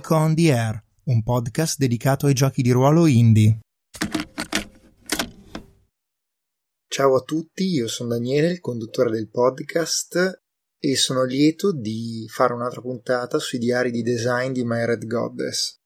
Nico on the Air, un podcast dedicato ai giochi di ruolo indie. Ciao a tutti, io sono Daniele, il conduttore del podcast e sono lieto di fare un'altra puntata sui diari di design di My Red Goddess.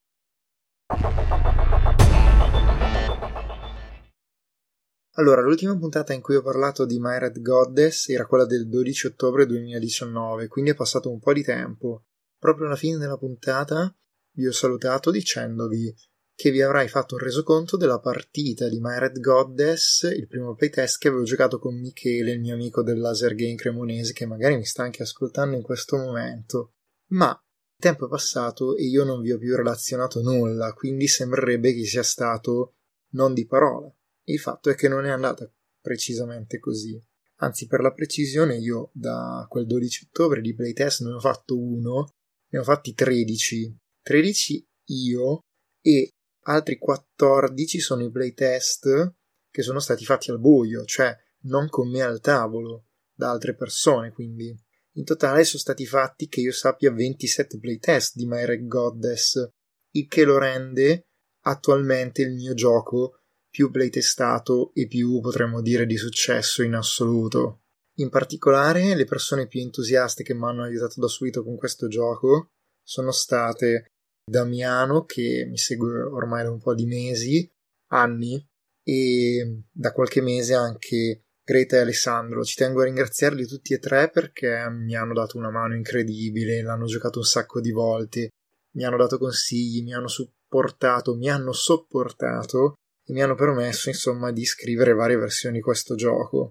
Allora, l'ultima puntata in cui ho parlato di My Red Goddess era quella del 12 ottobre 2019, quindi è passato un po' di tempo. Proprio alla fine della puntata vi ho salutato dicendovi che vi avrai fatto un resoconto della partita di My Red Goddess, il primo playtest che avevo giocato con Michele, il mio amico del Laser Game Cremonese, che magari mi sta anche ascoltando in questo momento. Ma il tempo è passato e io non vi ho più relazionato nulla, quindi sembrerebbe che sia stato non di parola. Il fatto è che non è andata precisamente così. Anzi, per la precisione, io da quel 12 ottobre di playtest ne ho fatto uno, ne ho fatti 13. 13 io e altri 14 sono i playtest che sono stati fatti al buio, cioè non con me al tavolo, da altre persone, quindi. In totale sono stati fatti, che io sappia, 27 playtest di My Red Goddess, il che lo rende attualmente il mio gioco più playtestato e più potremmo dire di successo in assoluto. In particolare, le persone più entusiaste che mi hanno aiutato da subito con questo gioco sono state Damiano, che mi segue ormai da un po' di mesi, anni, e da qualche mese anche Greta e Alessandro. Ci tengo a ringraziarli tutti e tre perché mi hanno dato una mano incredibile, l'hanno giocato un sacco di volte, mi hanno dato consigli, mi hanno supportato, mi hanno sopportato e mi hanno permesso insomma di scrivere varie versioni di questo gioco.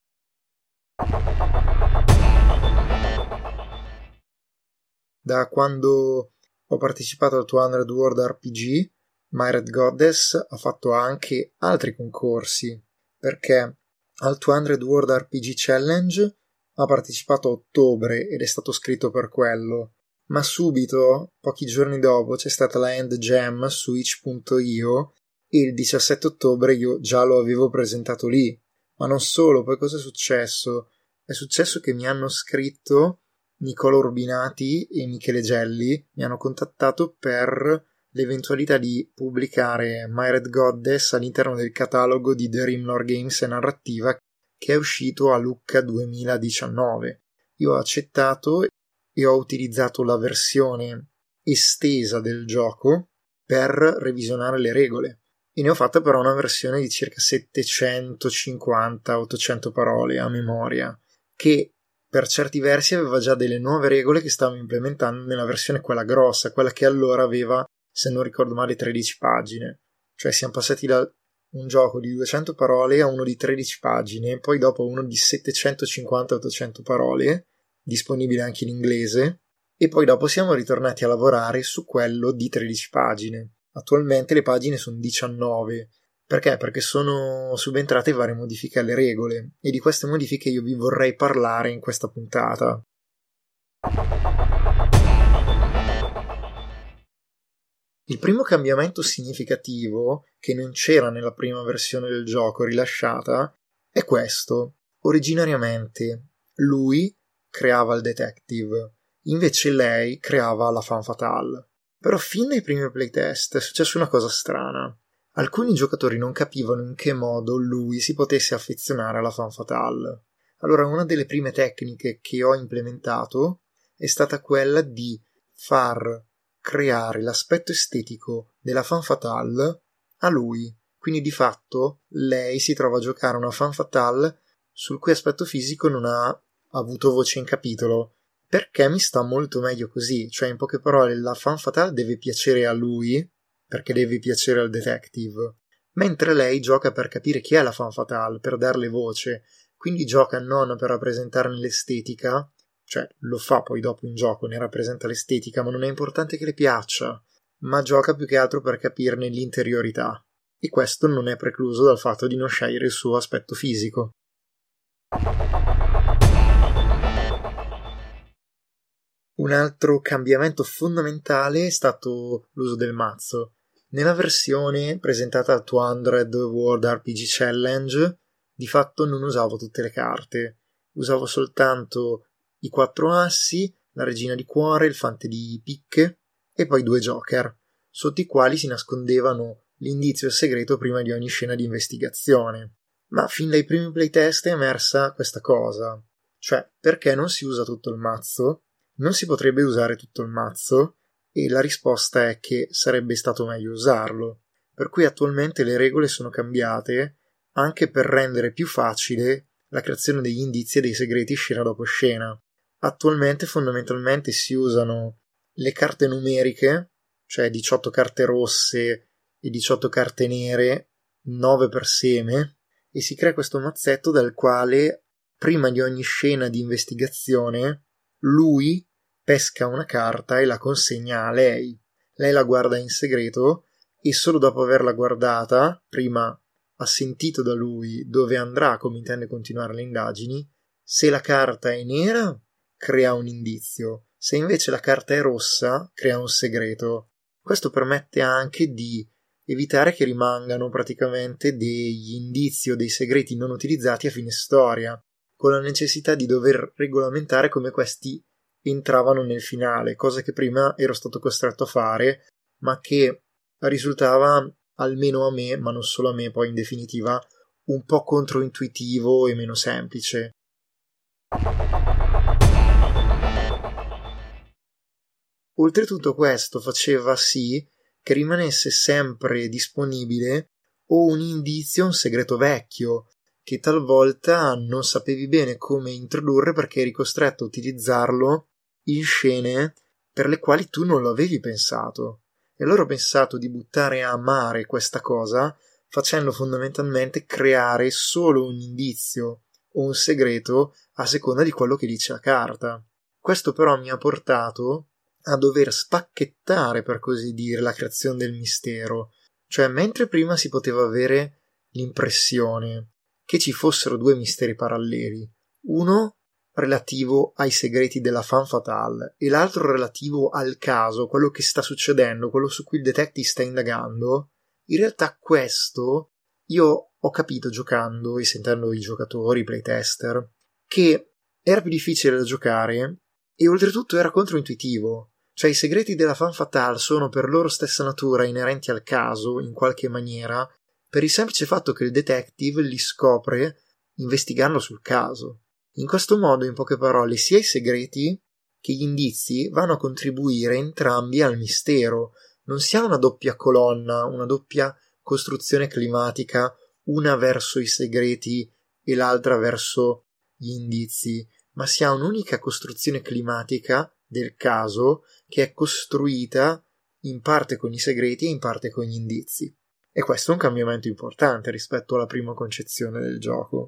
Da quando ho partecipato al 200 World RPG, My Red Goddess ha fatto anche altri concorsi, perché al 200 World RPG Challenge ha partecipato a ottobre ed è stato scritto per quello, ma subito, pochi giorni dopo, c'è stata la End Jam su itch.io e il 17 ottobre io già lo avevo presentato lì. Ma non solo, poi cosa è successo? È successo che mi hanno scritto Nicola Urbinati e Michele Gelli, mi hanno contattato per l'eventualità di pubblicare My Red Goddess all'interno del catalogo di The Rimlore Games e Narrativa che è uscito a Lucca 2019. Io ho accettato e ho utilizzato la versione estesa del gioco per revisionare le regole e ne ho fatta però una versione di circa 750-800 parole a memoria, che per certi versi aveva già delle nuove regole che stavo implementando nella versione quella grossa, quella che allora aveva, se non ricordo male, 13 pagine. Cioè siamo passati da un gioco di 200 parole a uno di 13 pagine, poi dopo uno di 750-800 parole, disponibile anche in inglese, e poi dopo siamo ritornati a lavorare su quello di 13 pagine. Attualmente le pagine sono 19. Perché? Perché sono subentrate varie modifiche alle regole e di queste modifiche io vi vorrei parlare in questa puntata. Il primo cambiamento significativo, che non c'era nella prima versione del gioco rilasciata, è questo. Originariamente lui creava il detective, invece lei creava la fan fatale. Però fin dai primi playtest è successa una cosa strana. Alcuni giocatori non capivano in che modo lui si potesse affezionare alla fan fatale. Allora una delle prime tecniche che ho implementato è stata quella di far creare l'aspetto estetico della fan fatale a lui. Quindi di fatto lei si trova a giocare una fan fatale sul cui aspetto fisico non ha avuto voce in capitolo, perché mi sta molto meglio così, cioè in poche parole la fan fatale deve piacere a lui, perché deve piacere al detective, mentre lei gioca per capire chi è la fan fatale, per darle voce, quindi gioca non per rappresentarne l'estetica, cioè lo fa poi dopo in gioco, ne rappresenta l'estetica, ma non è importante che le piaccia, ma gioca più che altro per capirne l'interiorità. E questo non è precluso dal fatto di non scegliere il suo aspetto fisico. Un altro cambiamento fondamentale è stato l'uso del mazzo. Nella versione presentata al 200 World RPG Challenge, di fatto non usavo tutte le carte, usavo soltanto i quattro assi, la regina di cuore, il fante di picche, e poi due joker, sotto i quali si nascondevano l'indizio segreto prima di ogni scena di investigazione. Ma fin dai primi playtest è emersa questa cosa, cioè perché non si usa tutto il mazzo? Non si potrebbe usare tutto il mazzo? E la risposta è che sarebbe stato meglio usarlo, per cui attualmente le regole sono cambiate anche per rendere più facile la creazione degli indizi e dei segreti scena dopo scena. Attualmente fondamentalmente si usano le carte numeriche, cioè 18 carte rosse e 18 carte nere, 9 per seme, e si crea questo mazzetto dal quale, prima di ogni scena di investigazione, lui pesca una carta e la consegna a lei. Lei la guarda in segreto e solo dopo averla guardata, prima ha sentito da lui dove andrà, come intende continuare le indagini, se la carta è nera crea un indizio, se invece la carta è rossa crea un segreto. Questo permette anche di evitare che rimangano praticamente degli indizi o dei segreti non utilizzati a fine storia, con la necessità di dover regolamentare come questi entravano nel finale, cosa che prima ero stato costretto a fare, ma che risultava almeno a me, ma non solo a me, poi in definitiva, un po' controintuitivo e meno semplice. Oltretutto questo faceva sì che rimanesse sempre disponibile o un indizio, un segreto vecchio, che talvolta non sapevi bene come introdurre perché eri costretto a utilizzarlo in scene per le quali tu non lo avevi pensato. E allora ho pensato di buttare a mare questa cosa facendo fondamentalmente creare solo un indizio o un segreto a seconda di quello che dice la carta. Questo però mi ha portato a dover spacchettare, per così dire, la creazione del mistero. Cioè, mentre prima si poteva avere l'impressione che ci fossero due misteri paralleli, uno relativo ai segreti della fan fatale e l'altro relativo al caso, quello che sta succedendo, quello su cui il detective sta indagando, in realtà questo io ho capito giocando e sentendo i giocatori, i playtester, che era più difficile da giocare e oltretutto era controintuitivo. Cioè i segreti della fan fatale sono per loro stessa natura inerenti al caso, in qualche maniera, per il semplice fatto che il detective li scopre investigando sul caso. In questo modo, in poche parole, sia i segreti che gli indizi vanno a contribuire entrambi al mistero. Non si ha una doppia colonna, una doppia costruzione climatica, una verso i segreti e l'altra verso gli indizi, ma si ha un'unica costruzione climatica del caso che è costruita in parte con i segreti e in parte con gli indizi. E questo è un cambiamento importante rispetto alla prima concezione del gioco.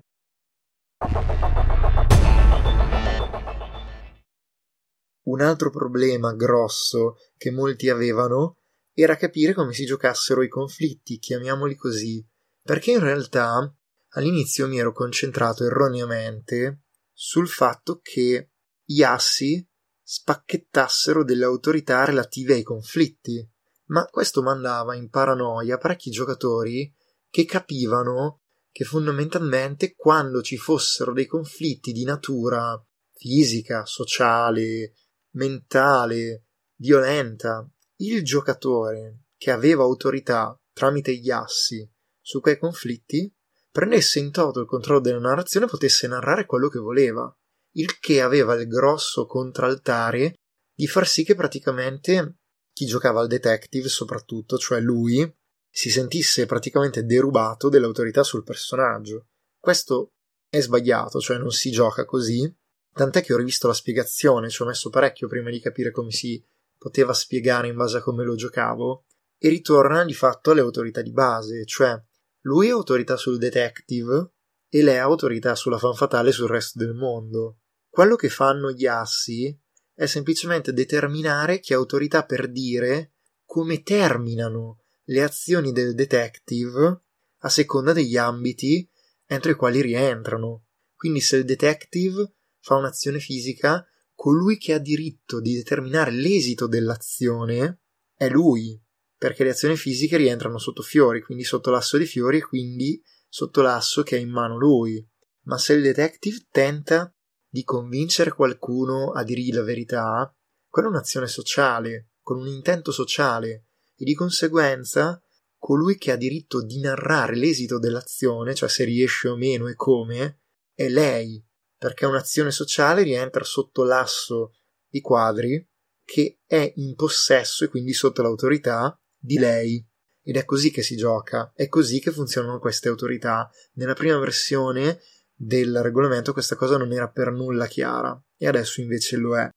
Un altro problema grosso che molti avevano era capire come si giocassero i conflitti, chiamiamoli così, perché in realtà all'inizio mi ero concentrato erroneamente sul fatto che gli assi spacchettassero delle autorità relative ai conflitti, ma questo mandava in paranoia parecchi giocatori che capivano che fondamentalmente quando ci fossero dei conflitti di natura fisica, sociale, mentale, violenta, il giocatore che aveva autorità tramite gli assi su quei conflitti prendesse in toto il controllo della narrazione e potesse narrare quello che voleva, il che aveva il grosso contraltare di far sì che praticamente chi giocava al detective soprattutto, cioè lui, si sentisse praticamente derubato dell'autorità sul personaggio. Questo è sbagliato, cioè non si gioca così, tant'è che ho rivisto la spiegazione, ci ho messo parecchio prima di capire come si poteva spiegare in base a come lo giocavo, e ritorna di fatto alle autorità di base, cioè lui è autorità sul detective e lei è autorità sulla fan fatale sul resto del mondo. Quello che fanno gli assi è semplicemente determinare che autorità per dire come terminano le azioni del detective a seconda degli ambiti entro i quali rientrano. Quindi se il detective fa un'azione fisica, colui che ha diritto di determinare l'esito dell'azione è lui perché le azioni fisiche rientrano sotto fiori, quindi sotto l'asso di fiori e quindi sotto l'asso che ha in mano lui. Ma se il detective tenta di convincere qualcuno a dirgli la verità, quella è un'azione sociale, con un intento sociale e di conseguenza colui che ha diritto di narrare l'esito dell'azione, cioè se riesce o meno e come, è lei, perché un'azione sociale rientra sotto l'asso di quadri che è in possesso e quindi sotto l'autorità di lei. Ed è così che si gioca, è così che funzionano queste autorità. Nella prima versione del regolamento questa cosa non era per nulla chiara e adesso invece lo è.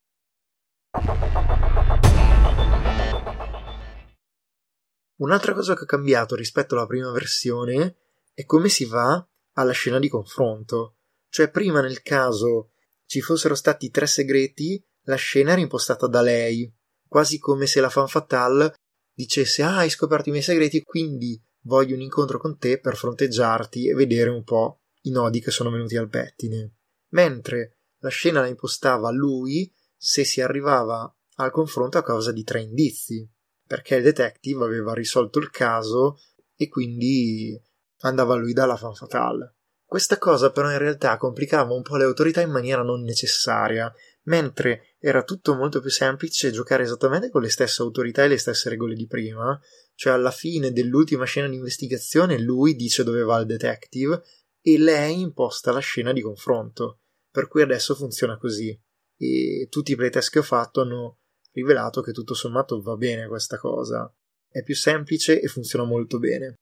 Un'altra cosa che ha cambiato rispetto alla prima versione è come si va alla scena di confronto. Cioè prima nel caso ci fossero stati tre segreti, la scena era impostata da lei, quasi come se la fan fatale dicesse ah hai scoperto i miei segreti quindi voglio un incontro con te per fronteggiarti e vedere un po' i nodi che sono venuti al pettine. Mentre la scena la impostava lui se si arrivava al confronto a causa di tre indizi, perché il detective aveva risolto il caso e quindi andava lui dalla fan fatale. Questa cosa però in realtà complicava un po' le autorità in maniera non necessaria, mentre era tutto molto più semplice giocare esattamente con le stesse autorità e le stesse regole di prima, cioè alla fine dell'ultima scena di investigazione lui dice dove va il detective e lei imposta la scena di confronto, per cui adesso funziona così e tutti i playtest che ho fatto hanno rivelato che tutto sommato va bene questa cosa, è più semplice e funziona molto bene.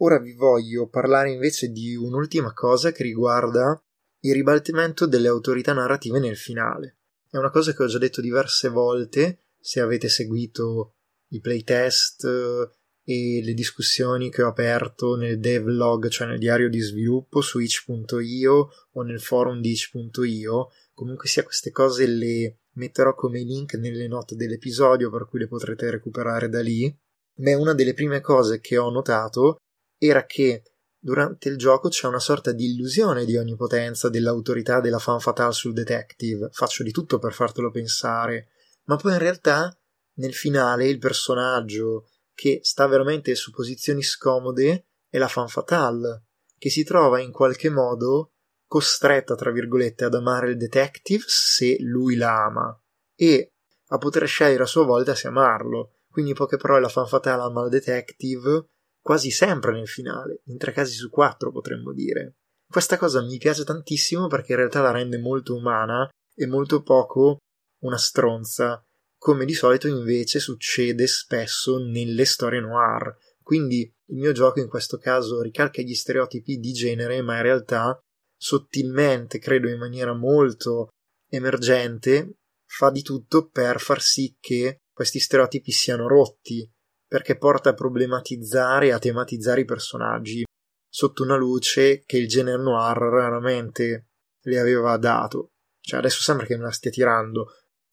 Ora vi voglio parlare invece di un'ultima cosa che riguarda il ribaltamento delle autorità narrative nel finale. È una cosa che ho già detto diverse volte, se avete seguito i playtest eh, e le discussioni che ho aperto nel devlog, cioè nel diario di sviluppo su itch.io o nel forum di itch.io. Comunque sia queste cose le metterò come link nelle note dell'episodio per cui le potrete recuperare da lì. Ma una delle prime cose che ho notato era che durante il gioco c'è una sorta di illusione di onnipotenza dell'autorità della fan fatale sul detective. Faccio di tutto per fartelo pensare, ma poi in realtà nel finale il personaggio che sta veramente su posizioni scomode è la fan fatale, che si trova in qualche modo costretta, tra virgolette, ad amare il detective se lui la ama e a poter scegliere a sua volta se amarlo. Quindi, in poche parole, la fan fatale ama il detective quasi sempre nel finale, in tre casi su quattro potremmo dire. Questa cosa mi piace tantissimo perché in realtà la rende molto umana e molto poco una stronza, come di solito invece succede spesso nelle storie noir. Quindi il mio gioco in questo caso ricalca gli stereotipi di genere, ma in realtà sottilmente, credo in maniera molto emergente, fa di tutto per far sì che questi stereotipi siano rotti perché porta a problematizzare e a tematizzare i personaggi sotto una luce che il genere noir raramente le aveva dato. Cioè, adesso sembra che me la stia tirando.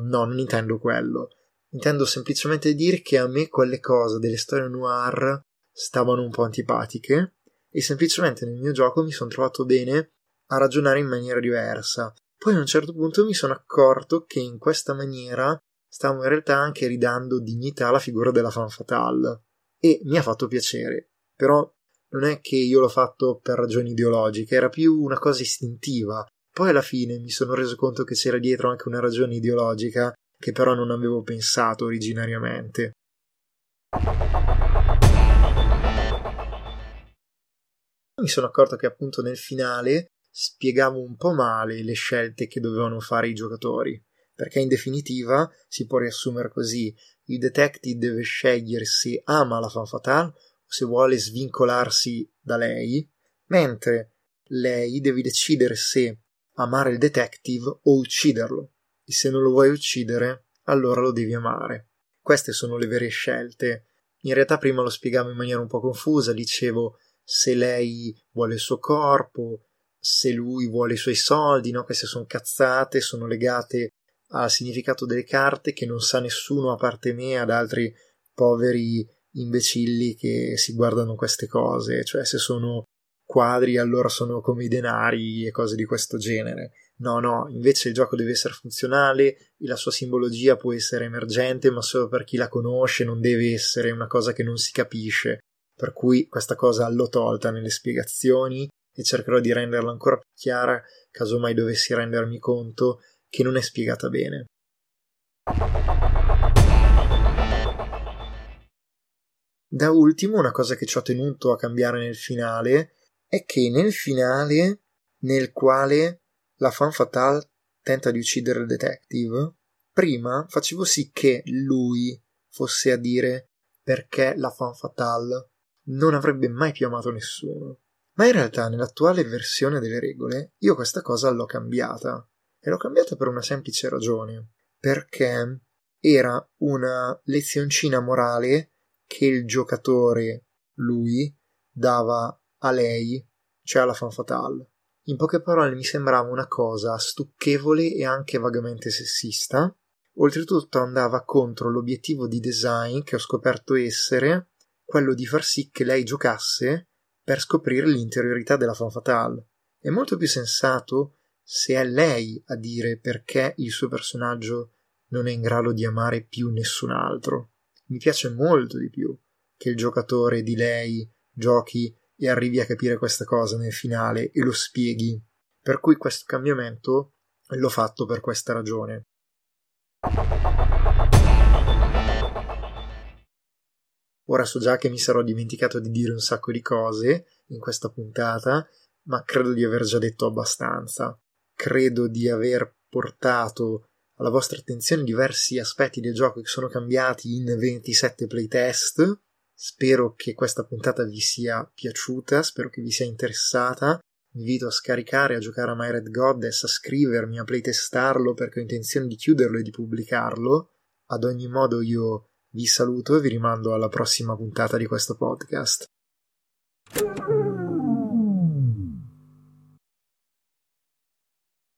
No, non intendo quello. Intendo semplicemente dire che a me quelle cose delle storie noir stavano un po' antipatiche e semplicemente nel mio gioco mi sono trovato bene a ragionare in maniera diversa. Poi a un certo punto mi sono accorto che in questa maniera stavo in realtà anche ridando dignità alla figura della fan fatale e mi ha fatto piacere, però non è che io l'ho fatto per ragioni ideologiche, era più una cosa istintiva. Poi alla fine mi sono reso conto che c'era dietro anche una ragione ideologica che però non avevo pensato originariamente. Mi sono accorto che appunto nel finale spiegavo un po' male le scelte che dovevano fare i giocatori perché in definitiva si può riassumere così: il detective deve scegliere se ama la fan fatale o se vuole svincolarsi da lei, mentre lei deve decidere se amare il detective o ucciderlo. E se non lo vuoi uccidere, allora lo devi amare. Queste sono le vere scelte. In realtà prima lo spiegavo in maniera un po' confusa, dicevo se lei vuole il suo corpo, se lui vuole i suoi soldi, no? Queste sono cazzate, sono legate al significato delle carte che non sa nessuno a parte me ad altri poveri imbecilli che si guardano queste cose, cioè se sono quadri allora sono come i denari e cose di questo genere. No, no, invece il gioco deve essere funzionale, la sua simbologia può essere emergente, ma solo per chi la conosce, non deve essere una cosa che non si capisce. Per cui questa cosa l'ho tolta nelle spiegazioni e cercherò di renderla ancora più chiara casomai dovessi rendermi conto che non è spiegata bene. Da ultimo, una cosa che ci ho tenuto a cambiare nel finale è che nel finale, nel quale la fan fatale tenta di uccidere il detective, prima facevo sì che lui fosse a dire perché la fan fatale non avrebbe mai più amato nessuno. Ma in realtà nell'attuale versione delle regole io questa cosa l'ho cambiata. E l'ho cambiata per una semplice ragione. Perché era una lezioncina morale che il giocatore, lui, dava a lei, cioè alla fan fatale. In poche parole mi sembrava una cosa stucchevole e anche vagamente sessista. Oltretutto andava contro l'obiettivo di design che ho scoperto essere quello di far sì che lei giocasse per scoprire l'interiorità della fan fatale. È molto più sensato se è lei a dire perché il suo personaggio non è in grado di amare più nessun altro mi piace molto di più che il giocatore di lei giochi e arrivi a capire questa cosa nel finale e lo spieghi. Per cui questo cambiamento l'ho fatto per questa ragione. Ora so già che mi sarò dimenticato di dire un sacco di cose in questa puntata, ma credo di aver già detto abbastanza. Credo di aver portato alla vostra attenzione diversi aspetti del gioco che sono cambiati in 27 playtest. Spero che questa puntata vi sia piaciuta, spero che vi sia interessata. Vi invito a scaricare, a giocare a My Red Goddess, a scrivermi, a playtestarlo perché ho intenzione di chiuderlo e di pubblicarlo. Ad ogni modo io vi saluto e vi rimando alla prossima puntata di questo podcast.